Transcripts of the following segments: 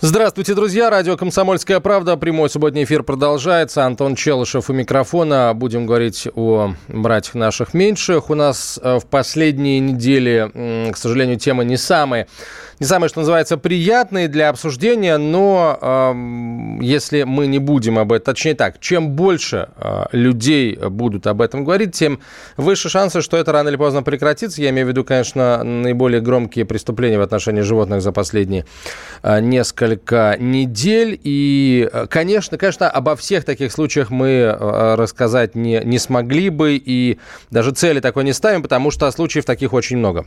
Здравствуйте, друзья. Радио «Комсомольская правда». Прямой субботний эфир продолжается. Антон Челышев у микрофона. Будем говорить о братьях наших меньших. У нас э, в последние недели, к сожалению, тема не самая не самые, что называется, приятные для обсуждения, но э, если мы не будем об этом, точнее так, чем больше э, людей будут об этом говорить, тем выше шансы, что это рано или поздно прекратится. Я имею в виду, конечно, наиболее громкие преступления в отношении животных за последние э, несколько недель. И, э, конечно, конечно, обо всех таких случаях мы рассказать не, не смогли бы, и даже цели такой не ставим, потому что случаев таких очень много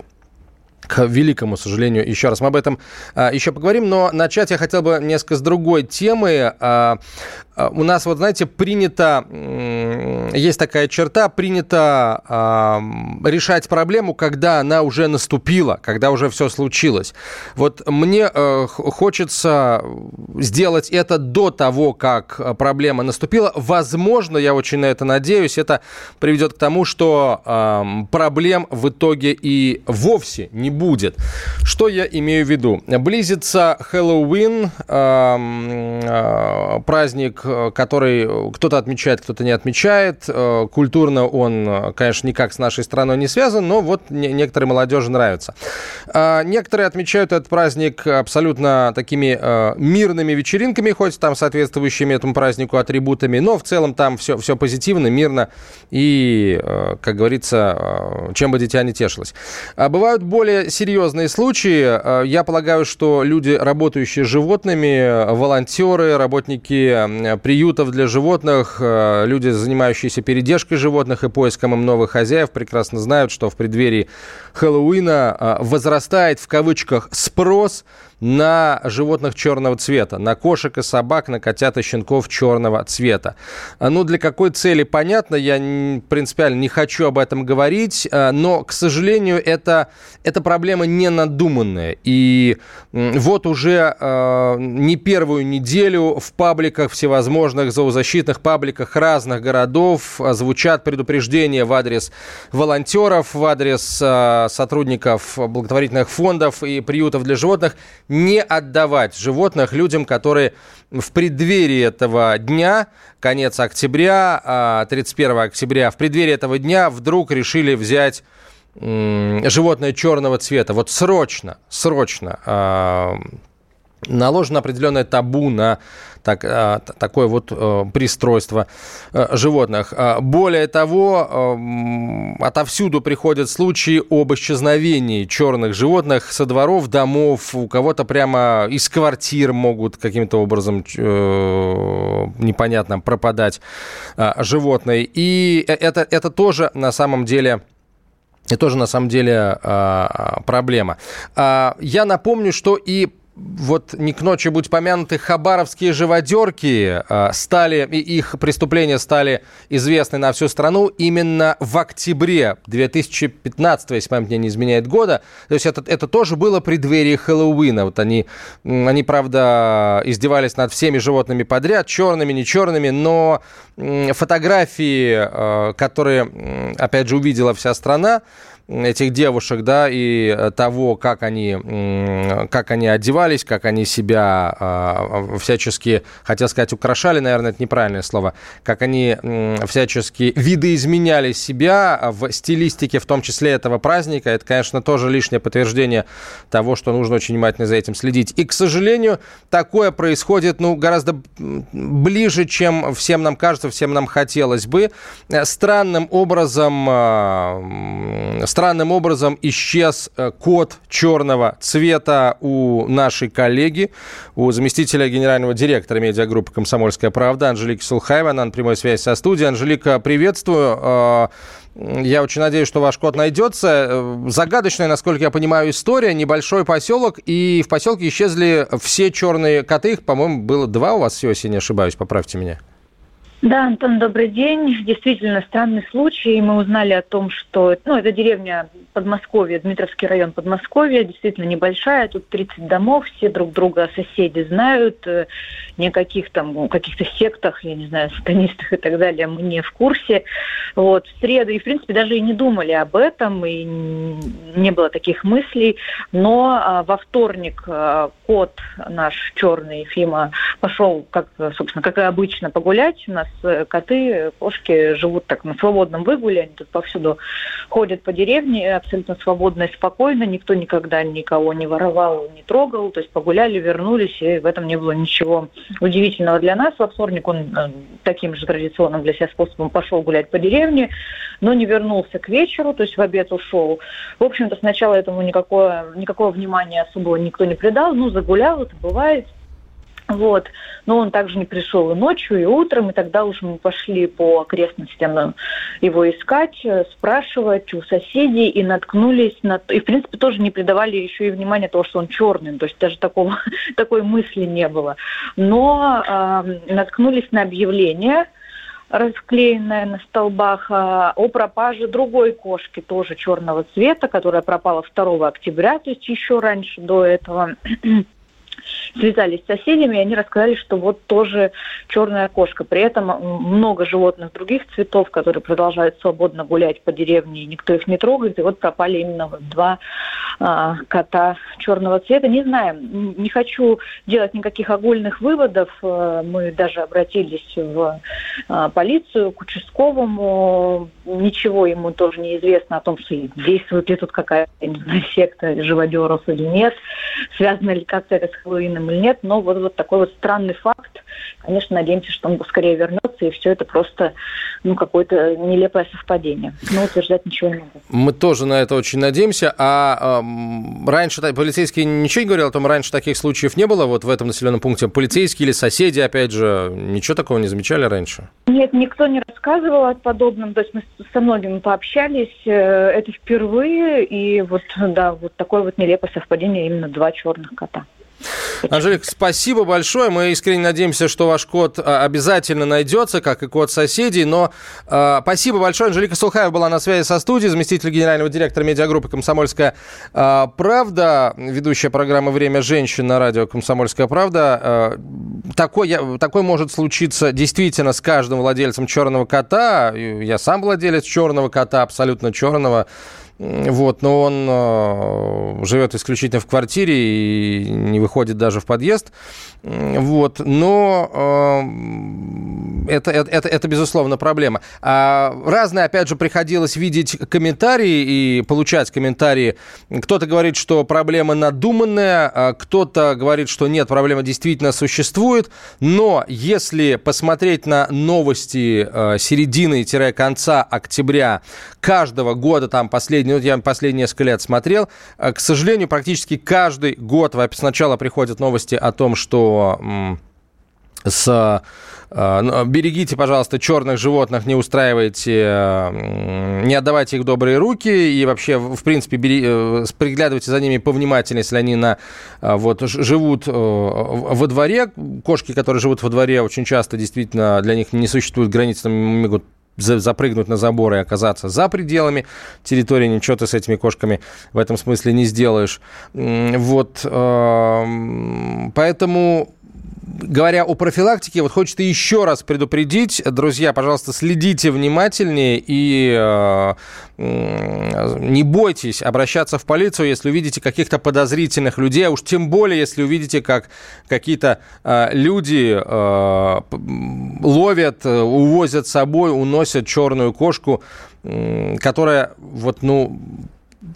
к великому сожалению. Еще раз мы об этом а, еще поговорим, но начать я хотел бы несколько с другой темы. А, у нас, вот знаете, принято, есть такая черта, принято а, решать проблему, когда она уже наступила, когда уже все случилось. Вот мне а, хочется сделать это до того, как проблема наступила. Возможно, я очень на это надеюсь, это приведет к тому, что а, проблем в итоге и вовсе не будет. Что я имею в виду? Близится Хэллоуин, праздник Э, который кто-то отмечает, кто-то не отмечает. Э, культурно он, э, конечно, никак с нашей страной не связан, но вот некоторые молодежи нравится. Некоторые отмечают этот праздник абсолютно такими мирными вечеринками, хоть там соответствующими этому празднику атрибутами, но в целом там все, все позитивно, мирно и, как говорится, чем бы дитя не тешилось. А бывают более серьезные случаи. Я полагаю, что люди, работающие с животными, волонтеры, работники приютов для животных, э, люди, занимающиеся передержкой животных и поиском им новых хозяев, прекрасно знают, что в преддверии Хэллоуина э, возрастает в кавычках спрос на животных черного цвета, на кошек и собак, на котят и щенков черного цвета. А, ну, для какой цели, понятно, я принципиально не хочу об этом говорить, а, но, к сожалению, это, эта проблема не надуманная. И вот уже э, не первую неделю в пабликах, всевозможных зоозащитных пабликах разных городов звучат предупреждения в адрес волонтеров, в адрес э, сотрудников благотворительных фондов и приютов для животных не отдавать животных людям, которые в преддверии этого дня, конец октября, 31 а, октября, в преддверии этого дня вдруг решили взять животное черного цвета. Вот срочно, срочно а, наложено определенное табу на так, а, такое вот а, пристройство а, животных. Более того, отовсюду приходят случаи об исчезновении черных животных со дворов, домов. У кого-то прямо из квартир могут каким-то образом э, непонятно пропадать животные. И э, это, это тоже на самом деле... Это тоже на самом деле проблема. Я напомню, что и вот не к ночи будь помянуты хабаровские живодерки а, стали, и их преступления стали известны на всю страну именно в октябре 2015, если память мне не изменяет года. То есть это, это тоже было преддверие Хэллоуина. Вот они, они, правда, издевались над всеми животными подряд, черными, не черными, но фотографии, а, которые, опять же, увидела вся страна, этих девушек, да, и э, того, как они, как они одевались, как они себя а, всячески, хотел сказать, украшали, наверное, это неправильное слово, как они всячески видоизменяли себя в стилистике, в том числе этого праздника, это, конечно, тоже лишнее подтверждение того, что нужно очень внимательно за этим следить. И, к сожалению, такое происходит, ну, гораздо ближе, чем всем нам кажется, всем нам хотелось бы. Странным образом, странным странным образом исчез э, код черного цвета у нашей коллеги, у заместителя генерального директора медиагруппы «Комсомольская правда» Анжелики Сулхаева. Она на прямой связи со студией. Анжелика, приветствую. Э, я очень надеюсь, что ваш код найдется. Э, загадочная, насколько я понимаю, история. Небольшой поселок, и в поселке исчезли все черные коты. Их, по-моему, было два у вас если не ошибаюсь. Поправьте меня. Да, Антон, добрый день. Действительно, странный случай. Мы узнали о том, что... Ну, это деревня Подмосковья, Дмитровский район Подмосковья, действительно небольшая, тут 30 домов, все друг друга соседи знают, никаких там, каких-то сектах, я не знаю, сатанистах и так далее, мы не в курсе. Вот, в среду, и, в принципе, даже и не думали об этом, и не было таких мыслей, но а, во вторник а, кот наш черный, Фима, пошел, как, собственно, как и обычно, погулять. У нас коты, кошки живут так на свободном выгуле, они тут повсюду ходят по деревне абсолютно свободно и спокойно, никто никогда никого не воровал, не трогал, то есть погуляли, вернулись, и в этом не было ничего удивительного для нас. Во вторник он э, таким же традиционным для себя способом пошел гулять по деревне, но не вернулся к вечеру, то есть в обед ушел. В общем-то, сначала этому никакое, никакого внимания особого никто не придал, ну, загулял, это бывает, вот. Но он также не пришел и ночью, и утром, и тогда уже мы пошли по окрестностям его искать, спрашивать у соседей, и наткнулись на... И, в принципе, тоже не придавали еще и внимания того, что он черный, то есть даже такого, такой мысли не было. Но э, наткнулись на объявление, расклеенная на столбах а, о пропаже другой кошки, тоже черного цвета, которая пропала 2 октября, то есть еще раньше до этого связались с соседями, и они рассказали, что вот тоже черная кошка. При этом много животных других цветов, которые продолжают свободно гулять по деревне, и никто их не трогает. И вот пропали именно вот два а, кота черного цвета. Не знаю, не хочу делать никаких огульных выводов. Э, мы даже обратились в а, полицию, к участковому. Ничего ему тоже не известно о том, что действует ли тут какая-то, секта живодеров или нет. Связано ли как-то это с Хэллоуином или нет. Но вот, вот такой вот странный факт. Конечно, надеемся, что он скорее вернется, и все это просто ну, какое-то нелепое совпадение. Но утверждать ничего не могу. Мы тоже на это очень надеемся. А э, раньше полицейские ничего не говорили о том, раньше таких случаев не было вот в этом населенном пункте? Полицейские или соседи, опять же, ничего такого не замечали раньше? Нет, никто не рассказывал о подобном. То есть мы со многими пообщались. Э, это впервые. И вот, да, вот такое вот нелепое совпадение именно два черных кота. Анжелик, спасибо большое. Мы искренне надеемся, что ваш код а, обязательно найдется, как и код соседей. Но э, спасибо большое. Анжелика Сулхаева была на связи со студией, заместитель генерального директора медиагруппы «Комсомольская э, правда», ведущая программы «Время женщин» на радио «Комсомольская правда». Э, такой, такой может случиться действительно с каждым владельцем черного кота. Я сам владелец черного кота, абсолютно черного. Вот, но он э, живет исключительно в квартире и не выходит даже в подъезд. Вот, но э, это, это, это, безусловно, проблема. А разные, опять же, приходилось видеть комментарии и получать комментарии. Кто-то говорит, что проблема надуманная, а кто-то говорит, что нет, проблема действительно существует. Но если посмотреть на новости э, середины-конца октября каждого года, там последний ну, я последние несколько лет смотрел. Э, к сожалению, практически каждый год сначала приходят новости о том, что с э, ну, берегите, пожалуйста, черных животных, не устраивайте, не отдавайте их добрые руки и вообще, в принципе, бери, э, приглядывайте за ними повнимательнее, если они на, вот, живут во дворе. Кошки, которые живут во дворе, очень часто действительно для них не существует границ, там могут запрыгнуть на забор и оказаться за пределами территории, ничего ты с этими кошками в этом смысле не сделаешь. Вот, поэтому говоря о профилактике, вот хочется еще раз предупредить, друзья, пожалуйста, следите внимательнее и э, не бойтесь обращаться в полицию, если увидите каких-то подозрительных людей, а уж тем более, если увидите, как какие-то э, люди э, ловят, увозят с собой, уносят черную кошку, э, которая вот, ну,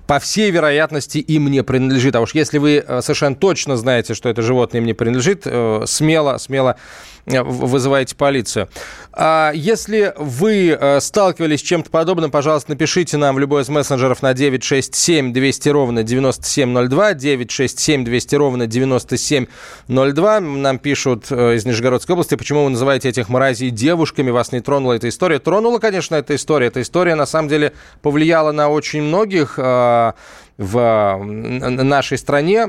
по всей вероятности, им не принадлежит. А уж если вы э, совершенно точно знаете, что это животное им не принадлежит, э, смело, смело вызываете полицию. А если вы э, сталкивались с чем-то подобным, пожалуйста, напишите нам в любой из мессенджеров на 967 200 ровно 9702, 967 200 ровно 9702. Нам пишут э, из Нижегородской области, почему вы называете этих мразей девушками, вас не тронула эта история. Тронула, конечно, эта история. Эта история, на самом деле, повлияла на очень многих в нашей стране,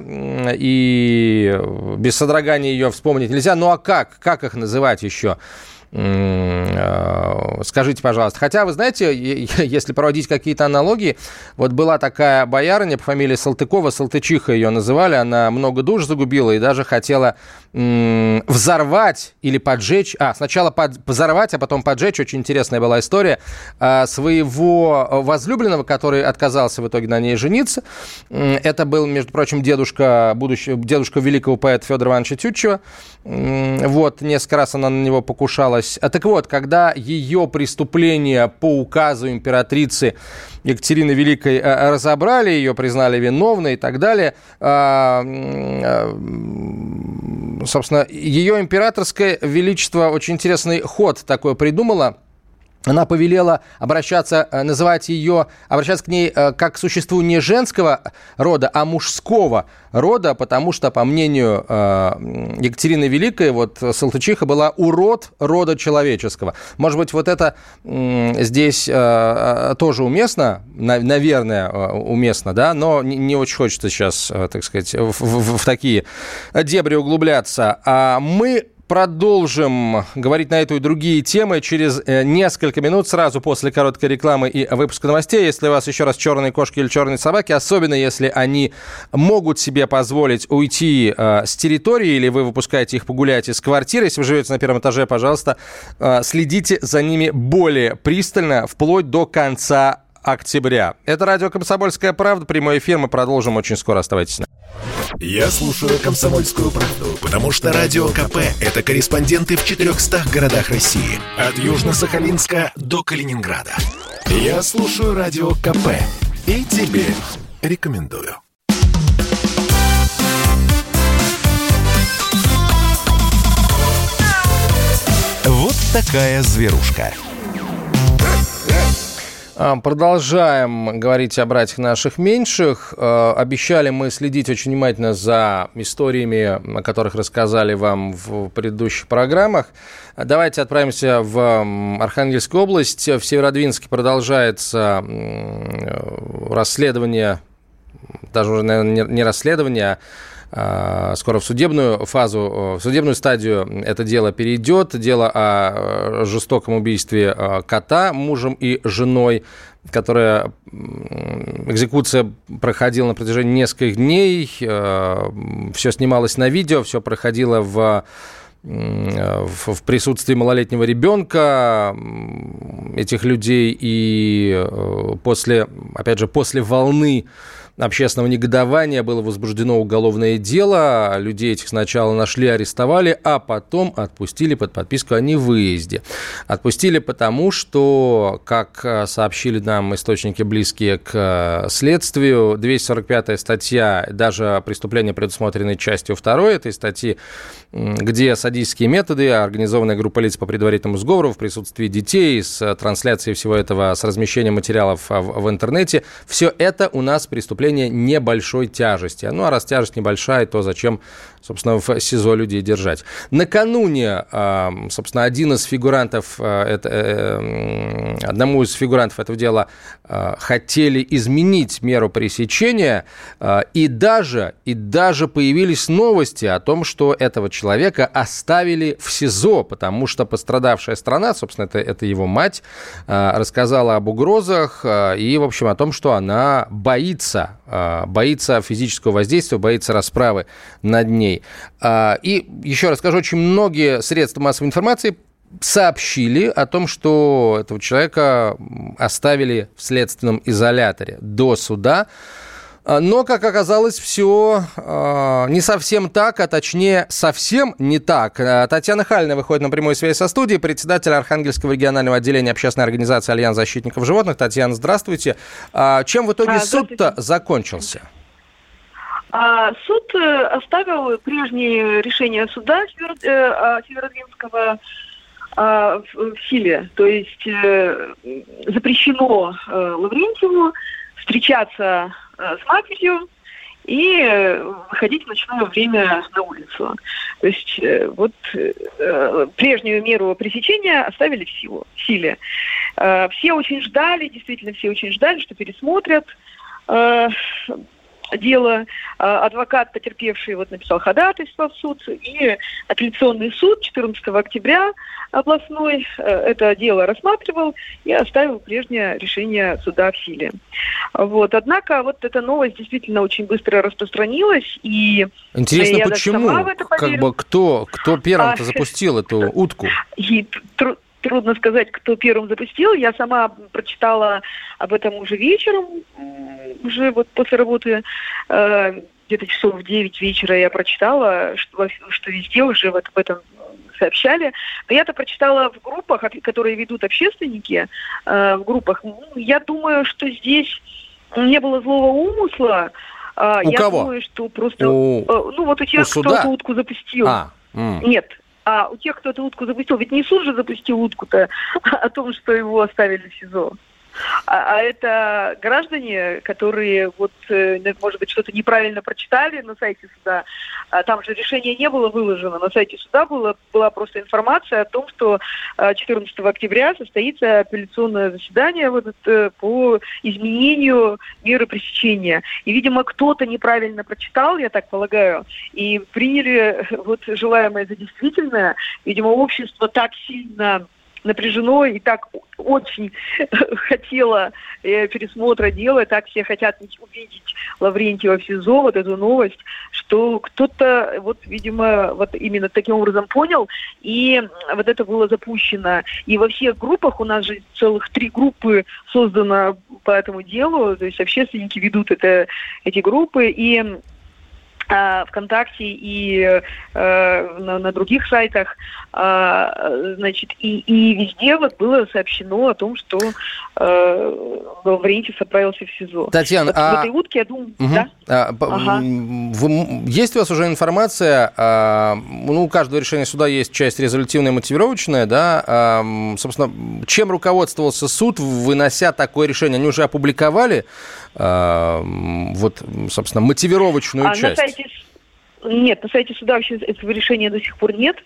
и без содрогания ее вспомнить нельзя. Ну а как? Как их называть еще? Э, скажите, пожалуйста. Хотя, вы знаете, если проводить какие-то аналогии, вот была такая боярыня по фамилии Салтыкова, Салтычиха ее называли, она много душ загубила и даже хотела взорвать или поджечь, а, сначала под, взорвать, а потом поджечь, очень интересная была история, а, своего возлюбленного, который отказался в итоге на ней жениться. Это был, между прочим, дедушка, будущий, дедушка великого поэта Федора Ивановича Тютчева. Вот, несколько раз она на него покушалась. А так вот, когда ее преступление по указу императрицы Екатерины Великой э, разобрали, ее признали виновной и так далее, а, собственно, ее императорское величество очень интересный ход такой придумало – она повелела обращаться, э, называть ее, обращаться к ней э, как к существу не женского рода, а мужского рода, потому что, по мнению э, Екатерины Великой, вот Салтычиха была урод рода человеческого. Может быть, вот это здесь тоже уместно, наверное, уместно, да, но не очень хочется сейчас, так сказать, в, в, в такие дебри углубляться. А мы продолжим говорить на эту и другие темы через э, несколько минут, сразу после короткой рекламы и выпуска новостей. Если у вас еще раз черные кошки или черные собаки, особенно если они могут себе позволить уйти э, с территории или вы выпускаете их погулять из квартиры, если вы живете на первом этаже, пожалуйста, э, следите за ними более пристально, вплоть до конца октября. Это радио «Комсомольская правда». Прямой эфир. Мы продолжим очень скоро. Оставайтесь на я слушаю «Комсомольскую правду», потому что «Радио КП» — это корреспонденты в 400 городах России. От Южно-Сахалинска до Калининграда. Я слушаю «Радио КП» и тебе рекомендую. Вот такая зверушка. А, продолжаем говорить о братьях наших меньших. А, обещали мы следить очень внимательно за историями, о которых рассказали вам в предыдущих программах. Давайте отправимся в Архангельскую область. В Северодвинске продолжается расследование, даже уже, наверное, не расследование, а скоро в судебную фазу, в судебную стадию это дело перейдет. Дело о э, жестоком убийстве э, кота мужем и женой которая экзекуция проходила на протяжении нескольких дней, э, все снималось на видео, все проходило в в присутствии малолетнего ребенка этих людей и после, опять же, после волны общественного негодования было возбуждено уголовное дело. Людей этих сначала нашли, арестовали, а потом отпустили под подписку о невыезде. Отпустили потому, что, как э, сообщили нам источники, близкие к э, следствию, 245-я статья, даже преступление, предусмотренное частью 2 этой статьи, где садистские методы, организованная группа лиц по предварительному сговору в присутствии детей, с трансляцией всего этого, с размещением материалов в, в интернете, все это у нас преступление преступление небольшой тяжести. Ну, а раз тяжесть небольшая, то зачем, собственно, в СИЗО людей держать? Накануне, а, собственно, один из фигурантов, а, э, одному из фигурантов этого дела а, хотели изменить меру пресечения, и даже, и даже появились новости о том, что этого человека оставили в СИЗО, потому что пострадавшая страна, собственно, это, это его мать, рассказала об угрозах и, в общем, о том, что она боится а, боится физического воздействия, боится расправы над ней. А, и еще раз скажу, очень многие средства массовой информации сообщили о том, что этого человека оставили в следственном изоляторе до суда. А, но, как оказалось, все э, не совсем так, а точнее совсем не так. А, Татьяна Хальна выходит на прямую связь со студией, председатель Архангельского регионального отделения общественной организации Альянс защитников животных. Татьяна, здравствуйте. А, чем в итоге а, суд-то закончился? А, суд э, оставил прежние решения суда э, Северодвинского в силе. То есть э, запрещено Лаврентьеву встречаться с матерью и э, выходить в ночное время на улицу. То есть э, вот прежнюю меру пресечения оставили в, силу, в силе. Все очень ждали, действительно все очень ждали, что пересмотрят. Дело. Адвокат, потерпевший, вот написал ходатайство в суд, и апелляционный суд 14 октября областной это дело рассматривал и оставил прежнее решение суда в силе. Вот. Однако вот эта новость действительно очень быстро распространилась, и Интересно, я почему? Как бы кто, кто первым-то а, запустил эту утку? И трудно сказать, кто первым запустил. Я сама прочитала об этом уже вечером, уже вот после работы, э, где-то часов в 9 вечера я прочитала, что, что везде уже вот об этом сообщали. Но я-то прочитала в группах, которые ведут общественники, э, в группах. Ну, я думаю, что здесь не было злого умысла. Э, у я кого? думаю, что просто... У... Э, ну, вот у тех, у кто эту утку запустил. А. Нет, а у тех, кто эту утку запустил, ведь не суд же запустил утку-то о том, что его оставили в СИЗО. А, а это граждане, которые, вот, э, может быть, что-то неправильно прочитали на сайте суда. А там же решение не было выложено. На сайте суда было, была просто информация о том, что 14 а, октября состоится апелляционное заседание вот, э, по изменению меры пресечения. И, видимо, кто-то неправильно прочитал, я так полагаю, и приняли вот желаемое за действительное. Видимо, общество так сильно напряжено и так очень хотела э, пересмотра дела, так все хотят увидеть Лаврентьева в СИЗО, вот эту новость, что кто-то, вот, видимо, вот именно таким образом понял, и вот это было запущено. И во всех группах, у нас же целых три группы создано по этому делу, то есть общественники ведут это, эти группы, и ВКонтакте и э, на, на других сайтах, э, значит, и, и везде вот было сообщено о том, что э, Лаврентьев отправился в СИЗО. Татьяна, вот, а... в этой утке, я думаю, угу. да? А, ага. вы, есть у вас уже информация, а, ну, у каждого решения суда есть часть резолютивная и мотивировочная, да, а, собственно, чем руководствовался суд, вынося такое решение? Они уже опубликовали вот, собственно, мотивировочную а часть? На сайте, нет, на сайте суда вообще этого решения до сих пор нет.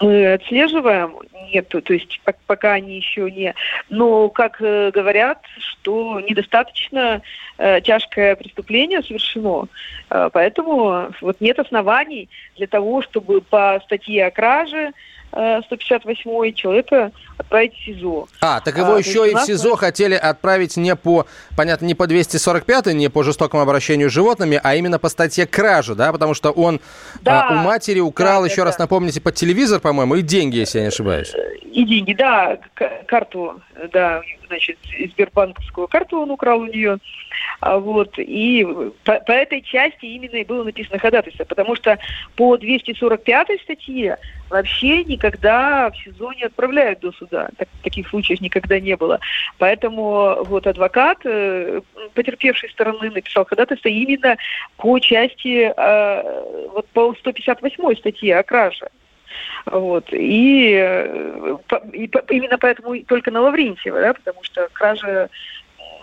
Мы отслеживаем, нет, то есть пока они еще не... Но, как э, говорят, что недостаточно э, тяжкое преступление совершено, э, поэтому вот нет оснований для того, чтобы по статье о краже 158 человека отправить в СИЗО. А, так его а, еще и в СИЗО нас... хотели отправить не по, понятно, не по 245, не по жестокому обращению с животными, а именно по статье кражи, да, потому что он да, а, у матери украл, да, еще да, раз да. напомните, под телевизор, по-моему, и деньги, если я не ошибаюсь. И деньги, да, карту, да, значит, Сбербанковскую карту он украл у нее. А вот, и по, по этой части именно и было написано ходатайство, потому что по 245 статье вообще никогда в СИЗО не отправляют до суда. Так, таких случаев никогда не было. Поэтому вот адвокат э, потерпевшей стороны написал ходатайство именно по части, э, вот по 158 статье о краже. Вот. И, э, и именно поэтому только на Лаврентьева, да, потому что кража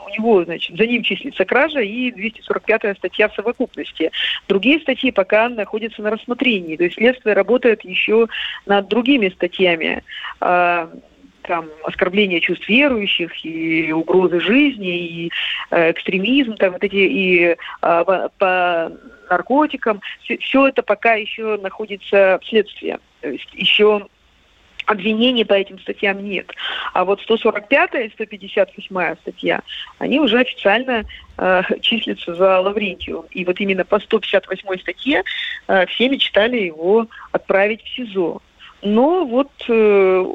у него, значит, за ним числится кража и 245-я статья в совокупности. Другие статьи пока находятся на рассмотрении, то есть следствие работает еще над другими статьями. А, там оскорбление чувств верующих и угрозы жизни и э, экстремизм там вот эти и э, по наркотикам. Все, все это пока еще находится в следствии. То есть еще обвинений по этим статьям нет. А вот 145 и 158 статья, они уже официально э, числятся за Лаврентьевым. И вот именно по 158 статье э, все мечтали его отправить в СИЗО. Но вот э,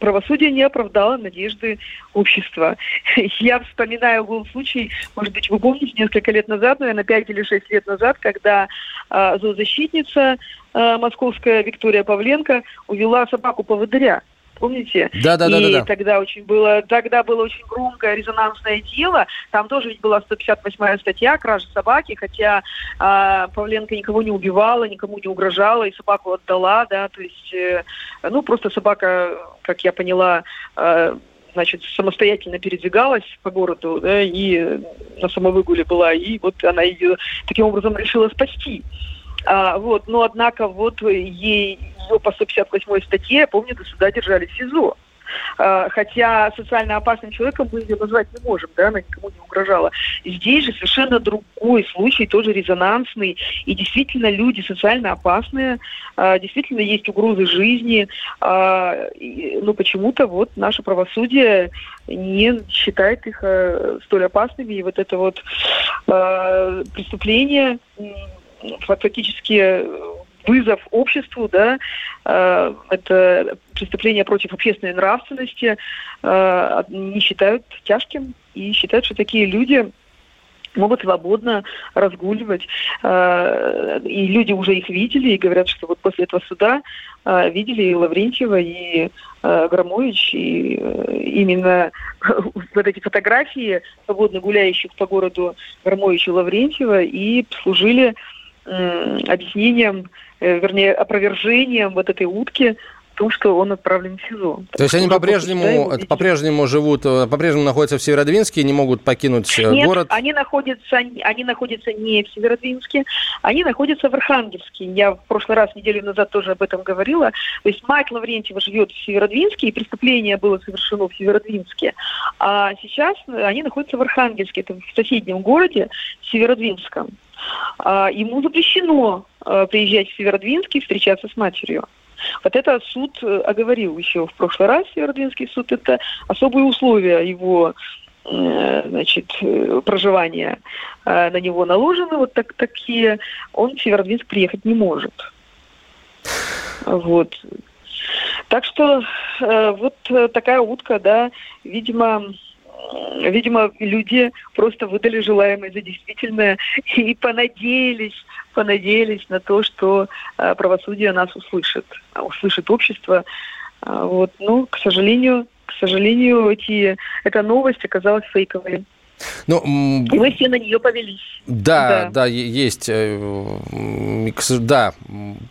правосудие не оправдало надежды общества. Я вспоминаю был случай, может быть, вы помните, несколько лет назад, наверное, 5 или 6 лет назад, когда э, зоозащитница э, московская Виктория Павленко увела собаку-поводыря помните? Да, да, да, и да, да. тогда очень было, тогда было очень громкое резонансное дело. Там тоже ведь была 158-я статья кража собаки, хотя э, Павленко никого не убивала, никому не угрожала и собаку отдала, да, то есть, э, ну просто собака, как я поняла, э, значит, самостоятельно передвигалась по городу, да, и на самовыгуле была, и вот она ее таким образом решила спасти. А, вот, но однако вот ей ее по 158 статье, я помню, до суда держали в СИЗО. э, хотя социально опасным человеком мы ее назвать не можем, да, она никому не угрожала. Здесь же совершенно другой случай, тоже резонансный, и действительно люди социально опасные, э, действительно есть угрозы жизни, и, но почему-то вот наше правосудие не считает их э, столь опасными, и вот это вот преступление фактически вызов обществу, да, э, это преступление против общественной нравственности, э, не считают тяжким и считают, что такие люди могут свободно разгуливать. Э, и люди уже их видели и говорят, что вот после этого суда э, видели и Лаврентьева, и э, Громович, и именно вот эти фотографии свободно гуляющих по городу Громовича и Лаврентьева и служили объяснением Э, вернее, опровержением вот этой утки том, что он отправлен в СИЗО. То есть они по-прежнему, по-прежнему живут, э, по-прежнему находятся в Северодвинске и не могут покинуть э, Нет, город? они находятся, они находятся не в Северодвинске, они находятся в Архангельске. Я в прошлый раз, неделю назад тоже об этом говорила. То есть мать Лаврентьева живет в Северодвинске, и преступление было совершено в Северодвинске. А сейчас они находятся в Архангельске, это в соседнем городе, Северодвинском. А, ему запрещено а, приезжать в Северодвинск и встречаться с матерью. Вот это суд э, оговорил еще в прошлый раз, Северодвинский суд, это особые условия его э, значит, э, проживания на него наложены вот так, такие, он в Северодвинск приехать не может. Вот. Так что вот такая утка, да, видимо, видимо, люди просто выдали желаемое за действительное и понадеялись, понадеялись на то, что э, правосудие нас услышит, услышит общество. А, вот, ну, к сожалению, к сожалению, эти, эта новость оказалась фейковой. Ну, и мы все на нее повелись. Да, да, да, есть. Э, да.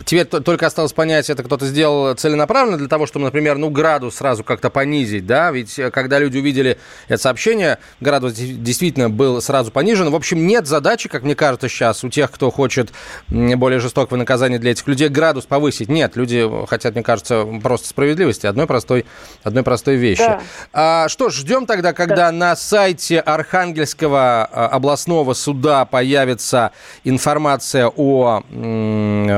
Теперь только осталось понять, это кто-то сделал целенаправленно для того, чтобы, например, ну, градус сразу как-то понизить, да? Ведь э, когда люди увидели это сообщение, градус действительно был сразу понижен. В общем, нет задачи, как мне кажется сейчас, у тех, кто хочет более жестокого наказания для этих людей, градус повысить. Нет, люди хотят, мне кажется, просто справедливости, одной простой, одной простой вещи. Да. А, что ж, ждем тогда, когда да. на сайте Архангельска Архангельского а, областного суда появится информация о, э,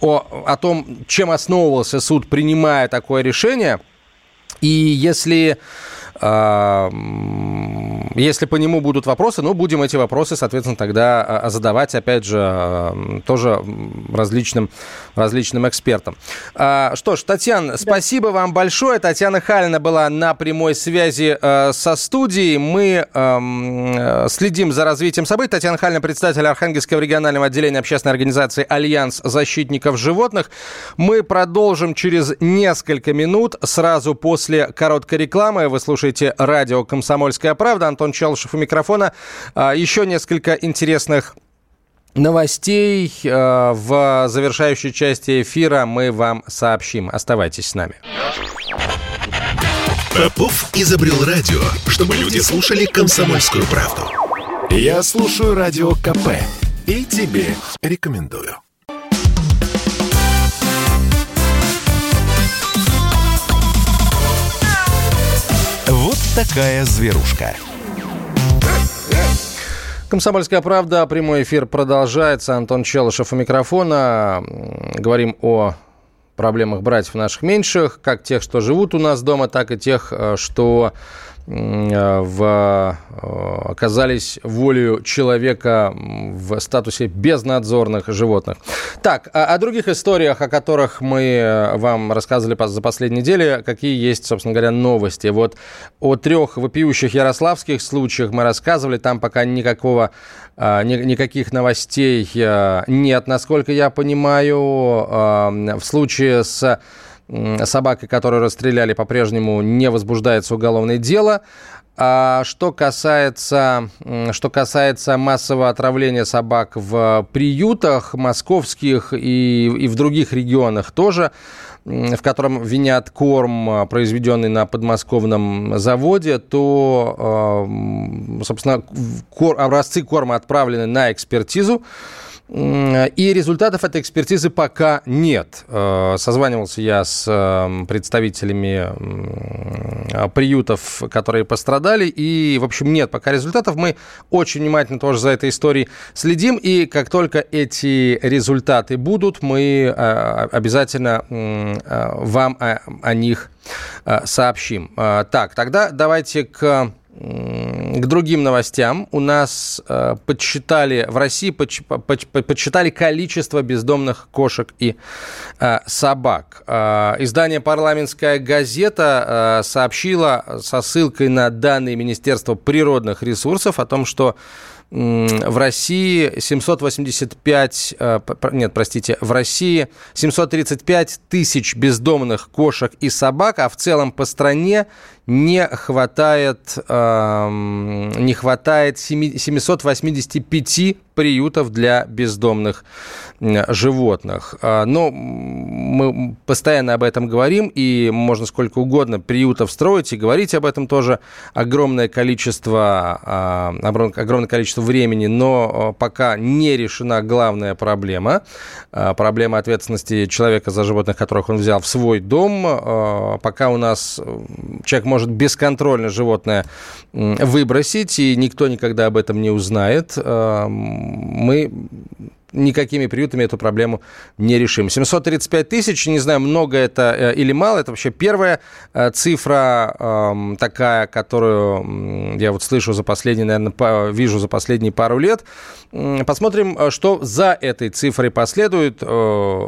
о, о том, чем основывался суд, принимая такое решение. И если если по нему будут вопросы, ну, будем эти вопросы, соответственно, тогда а, задавать, опять же, тоже различным, различным экспертам. А, что ж, Татьяна, да. спасибо вам большое. Татьяна Халина была на прямой связи э, со студией. Мы э, следим за развитием событий. Татьяна Халина, председатель Архангельского регионального отделения общественной организации «Альянс защитников животных». Мы продолжим через несколько минут, сразу после короткой рекламы. Вы слушаете слушаете радио «Комсомольская правда». Антон Челышев у микрофона. А, еще несколько интересных новостей а, в завершающей части эфира мы вам сообщим. Оставайтесь с нами. Попов изобрел радио, чтобы люди слушали комсомольскую правду. Я слушаю радио КП и тебе рекомендую. Такая зверушка. Комсомольская правда, прямой эфир продолжается. Антон Челышев у микрофона. Говорим о проблемах братьев наших меньших, как тех, что живут у нас дома, так и тех, э, что в, э, оказались волею человека в статусе безнадзорных животных. Так, о, о других историях, о которых мы э, вам рассказывали за последние недели, какие есть, собственно говоря, новости. Вот о трех вопиющих ярославских случаях мы рассказывали, там пока никакого, никаких новостей нет, насколько я понимаю. В случае с собакой, которую расстреляли, по-прежнему не возбуждается уголовное дело. А что касается, что касается массового отравления собак в приютах московских и, и в других регионах тоже, в котором винят корм, произведенный на подмосковном заводе, то, собственно, образцы корма отправлены на экспертизу. И результатов этой экспертизы пока нет. Созванивался я с представителями приютов, которые пострадали, и, в общем, нет пока результатов. Мы очень внимательно тоже за этой историей следим, и как только эти результаты будут, мы обязательно вам о них сообщим. Так, тогда давайте к к другим новостям. У нас э, подсчитали, в России подсч, подсчитали количество бездомных кошек и э, собак. Э, издание «Парламентская газета» э, сообщило со ссылкой на данные Министерства природных ресурсов о том, что в России 785, э, нет, простите, в России 735 тысяч бездомных кошек и собак, а в целом по стране не хватает, не хватает 785 приютов для бездомных животных. А, но мы постоянно об этом говорим, и можно сколько угодно приютов строить и говорить об этом тоже огромное количество, а, огромное количество времени, но а, пока не решена главная проблема, проблема ответственности человека за животных, которых он взял в свой дом. Пока у нас человек может бесконтрольно животное выбросить, и никто никогда об этом не узнает, мы никакими приютами эту проблему не решим. 735 тысяч, не знаю, много это э, или мало, это вообще первая э, цифра эм, такая, которую я вот слышу за последние, наверное, вижу за последние пару лет. Посмотрим, э, что за этой цифрой последует.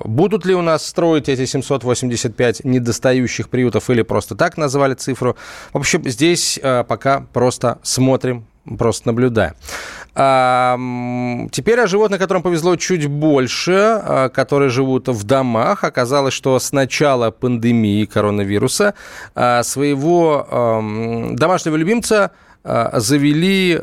Будут ли у нас строить эти 785 недостающих приютов или просто так назвали цифру. В общем, здесь пока просто смотрим, просто наблюдаем. А, теперь о животных, которым повезло чуть больше, а, которые живут в домах. Оказалось, что с начала пандемии коронавируса а, своего домашнего любимца завели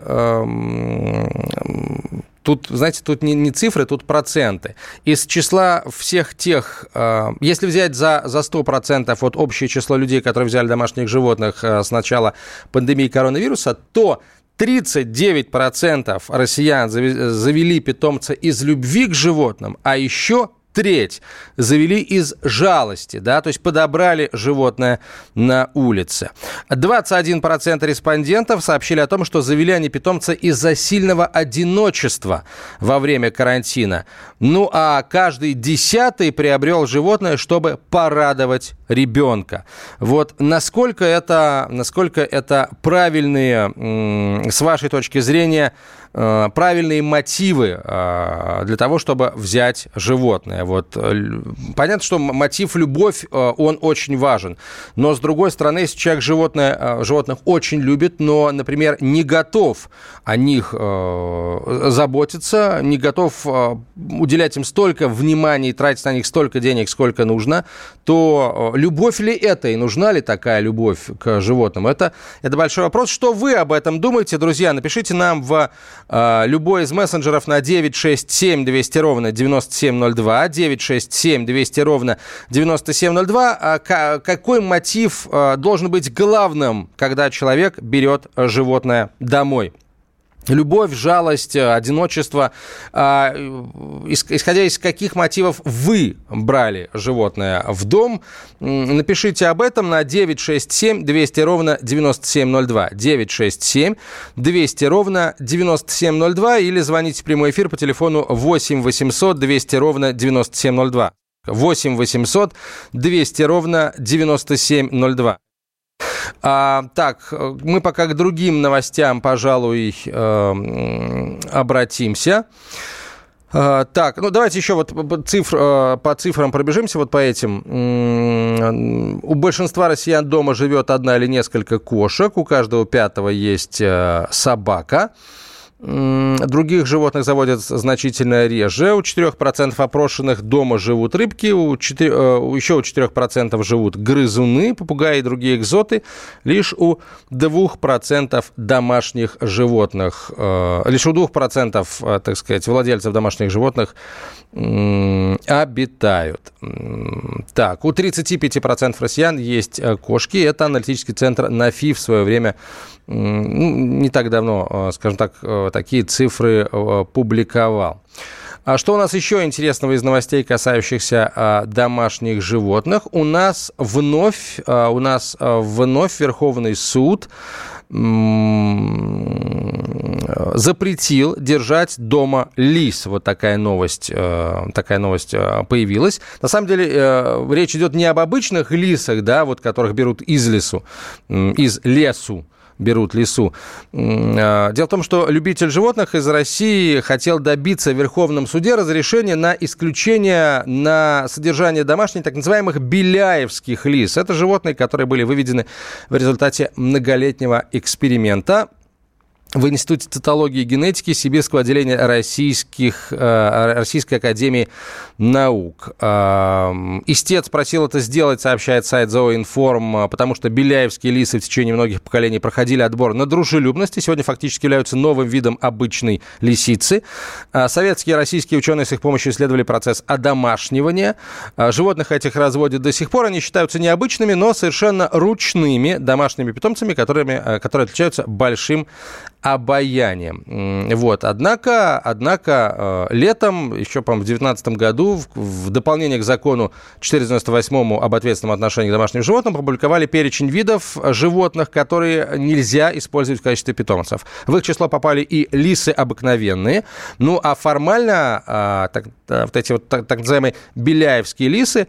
Тут, знаете, тут не, не цифры, тут проценты. Из числа всех тех, э, если взять за, за 100% вот общее число людей, которые взяли домашних животных э, с начала пандемии коронавируса, то 39% россиян завели питомца из любви к животным, а еще треть завели из жалости, да, то есть подобрали животное на улице. 21% респондентов сообщили о том, что завели они питомца из-за сильного одиночества во время карантина. Ну а каждый десятый приобрел животное, чтобы порадовать ребенка. Вот насколько это, насколько это правильные, с вашей точки зрения, правильные мотивы э, для того, чтобы взять животное. Вот. Э, понятно, что мотив любовь, он очень важен. Но, с другой стороны, если человек животное, животных очень любит, но, например, не готов о них заботиться, не готов уделять им столько внимания и тратить на них столько денег, сколько нужно, то любовь ли это и нужна ли такая любовь к животным? Это, это большой вопрос. Что вы об этом думаете, друзья? Напишите нам в любой из мессенджеров на 967 200 ровно 9702, 967 200 ровно 9702. А какой мотив а, должен быть главным, когда человек берет животное домой? Любовь, жалость, одиночество. А, исходя из каких мотивов вы брали животное в дом, напишите об этом на 967 200 ровно 9702. 967 200 ровно 9702 или звоните в прямой эфир по телефону 8 800 200 ровно 9702. 8 800 200 ровно 9702. А, так, мы пока к другим новостям, пожалуй, э, обратимся. А, так, ну давайте еще вот цифр, э, по цифрам пробежимся, вот по этим. У большинства россиян дома живет одна или несколько кошек, у каждого пятого есть э, собака. Других животных заводят значительно реже. У 4% опрошенных дома живут рыбки, у 4, э, еще у 4% живут грызуны, попугаи и другие экзоты. Лишь у 2% домашних животных, э, лишь у 2%, э, так сказать, владельцев домашних животных обитают. Так, у 35% россиян есть кошки. Это аналитический центр НАФИ в свое время не так давно, скажем так, такие цифры э, публиковал. А что у нас еще интересного из новостей, касающихся а, домашних животных? У нас вновь, а, у нас а, вновь Верховный суд запретил держать дома лис. Вот такая новость, э, такая новость э, появилась. На самом деле э, речь идет не об обычных лисах, да, вот которых берут из лесу, из лесу, берут лесу. А, дело в том, что любитель животных из России хотел добиться в Верховном суде разрешения на исключение на содержание домашних так называемых беляевских лис. Это животные, которые были выведены в результате многолетнего эксперимента в Институте цитологии и генетики Сибирского отделения российских, э, Российской академии наук. Э, истец просил это сделать, сообщает сайт Зооинформ, потому что беляевские лисы в течение многих поколений проходили отбор на дружелюбность и сегодня фактически являются новым видом обычной лисицы. Э, советские и российские ученые с их помощью исследовали процесс одомашнивания. Животных этих разводят до сих пор. Они считаются необычными, но совершенно ручными домашними питомцами, которыми, которые отличаются большим обаянием. Вот. Однако, однако э, летом, еще, по-моему, в 2019 году, в, в дополнение к закону 498 об ответственном отношении к домашним животным, опубликовали перечень видов животных, которые нельзя использовать в качестве питомцев. В их число попали и лисы обыкновенные. Ну, а формально а, так, вот эти вот так, так называемые беляевские лисы,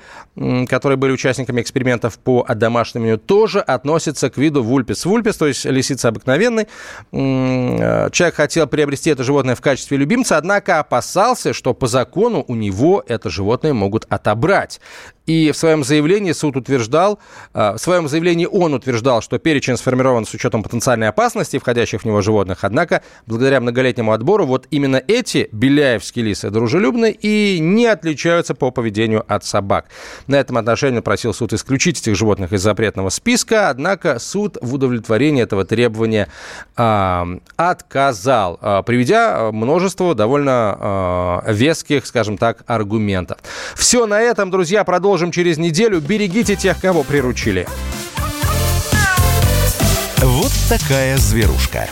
которые были участниками экспериментов по одомашниванию, тоже относятся к виду вульпис вульпис, то есть лисица обыкновенной человек хотел приобрести это животное в качестве любимца, однако опасался, что по закону у него это животное могут отобрать. И в своем заявлении суд утверждал, э, в своем заявлении он утверждал, что перечень сформирован с учетом потенциальной опасности входящих в него животных. Однако, благодаря многолетнему отбору, вот именно эти беляевские лисы дружелюбны и не отличаются по поведению от собак. На этом отношении просил суд исключить этих животных из запретного списка, однако суд в удовлетворении этого требования э, отказал, э, приведя множество довольно э, веских, скажем так, аргументов. Все на этом, друзья, продолжим продолжим через неделю. Берегите тех, кого приручили. Вот такая зверушка.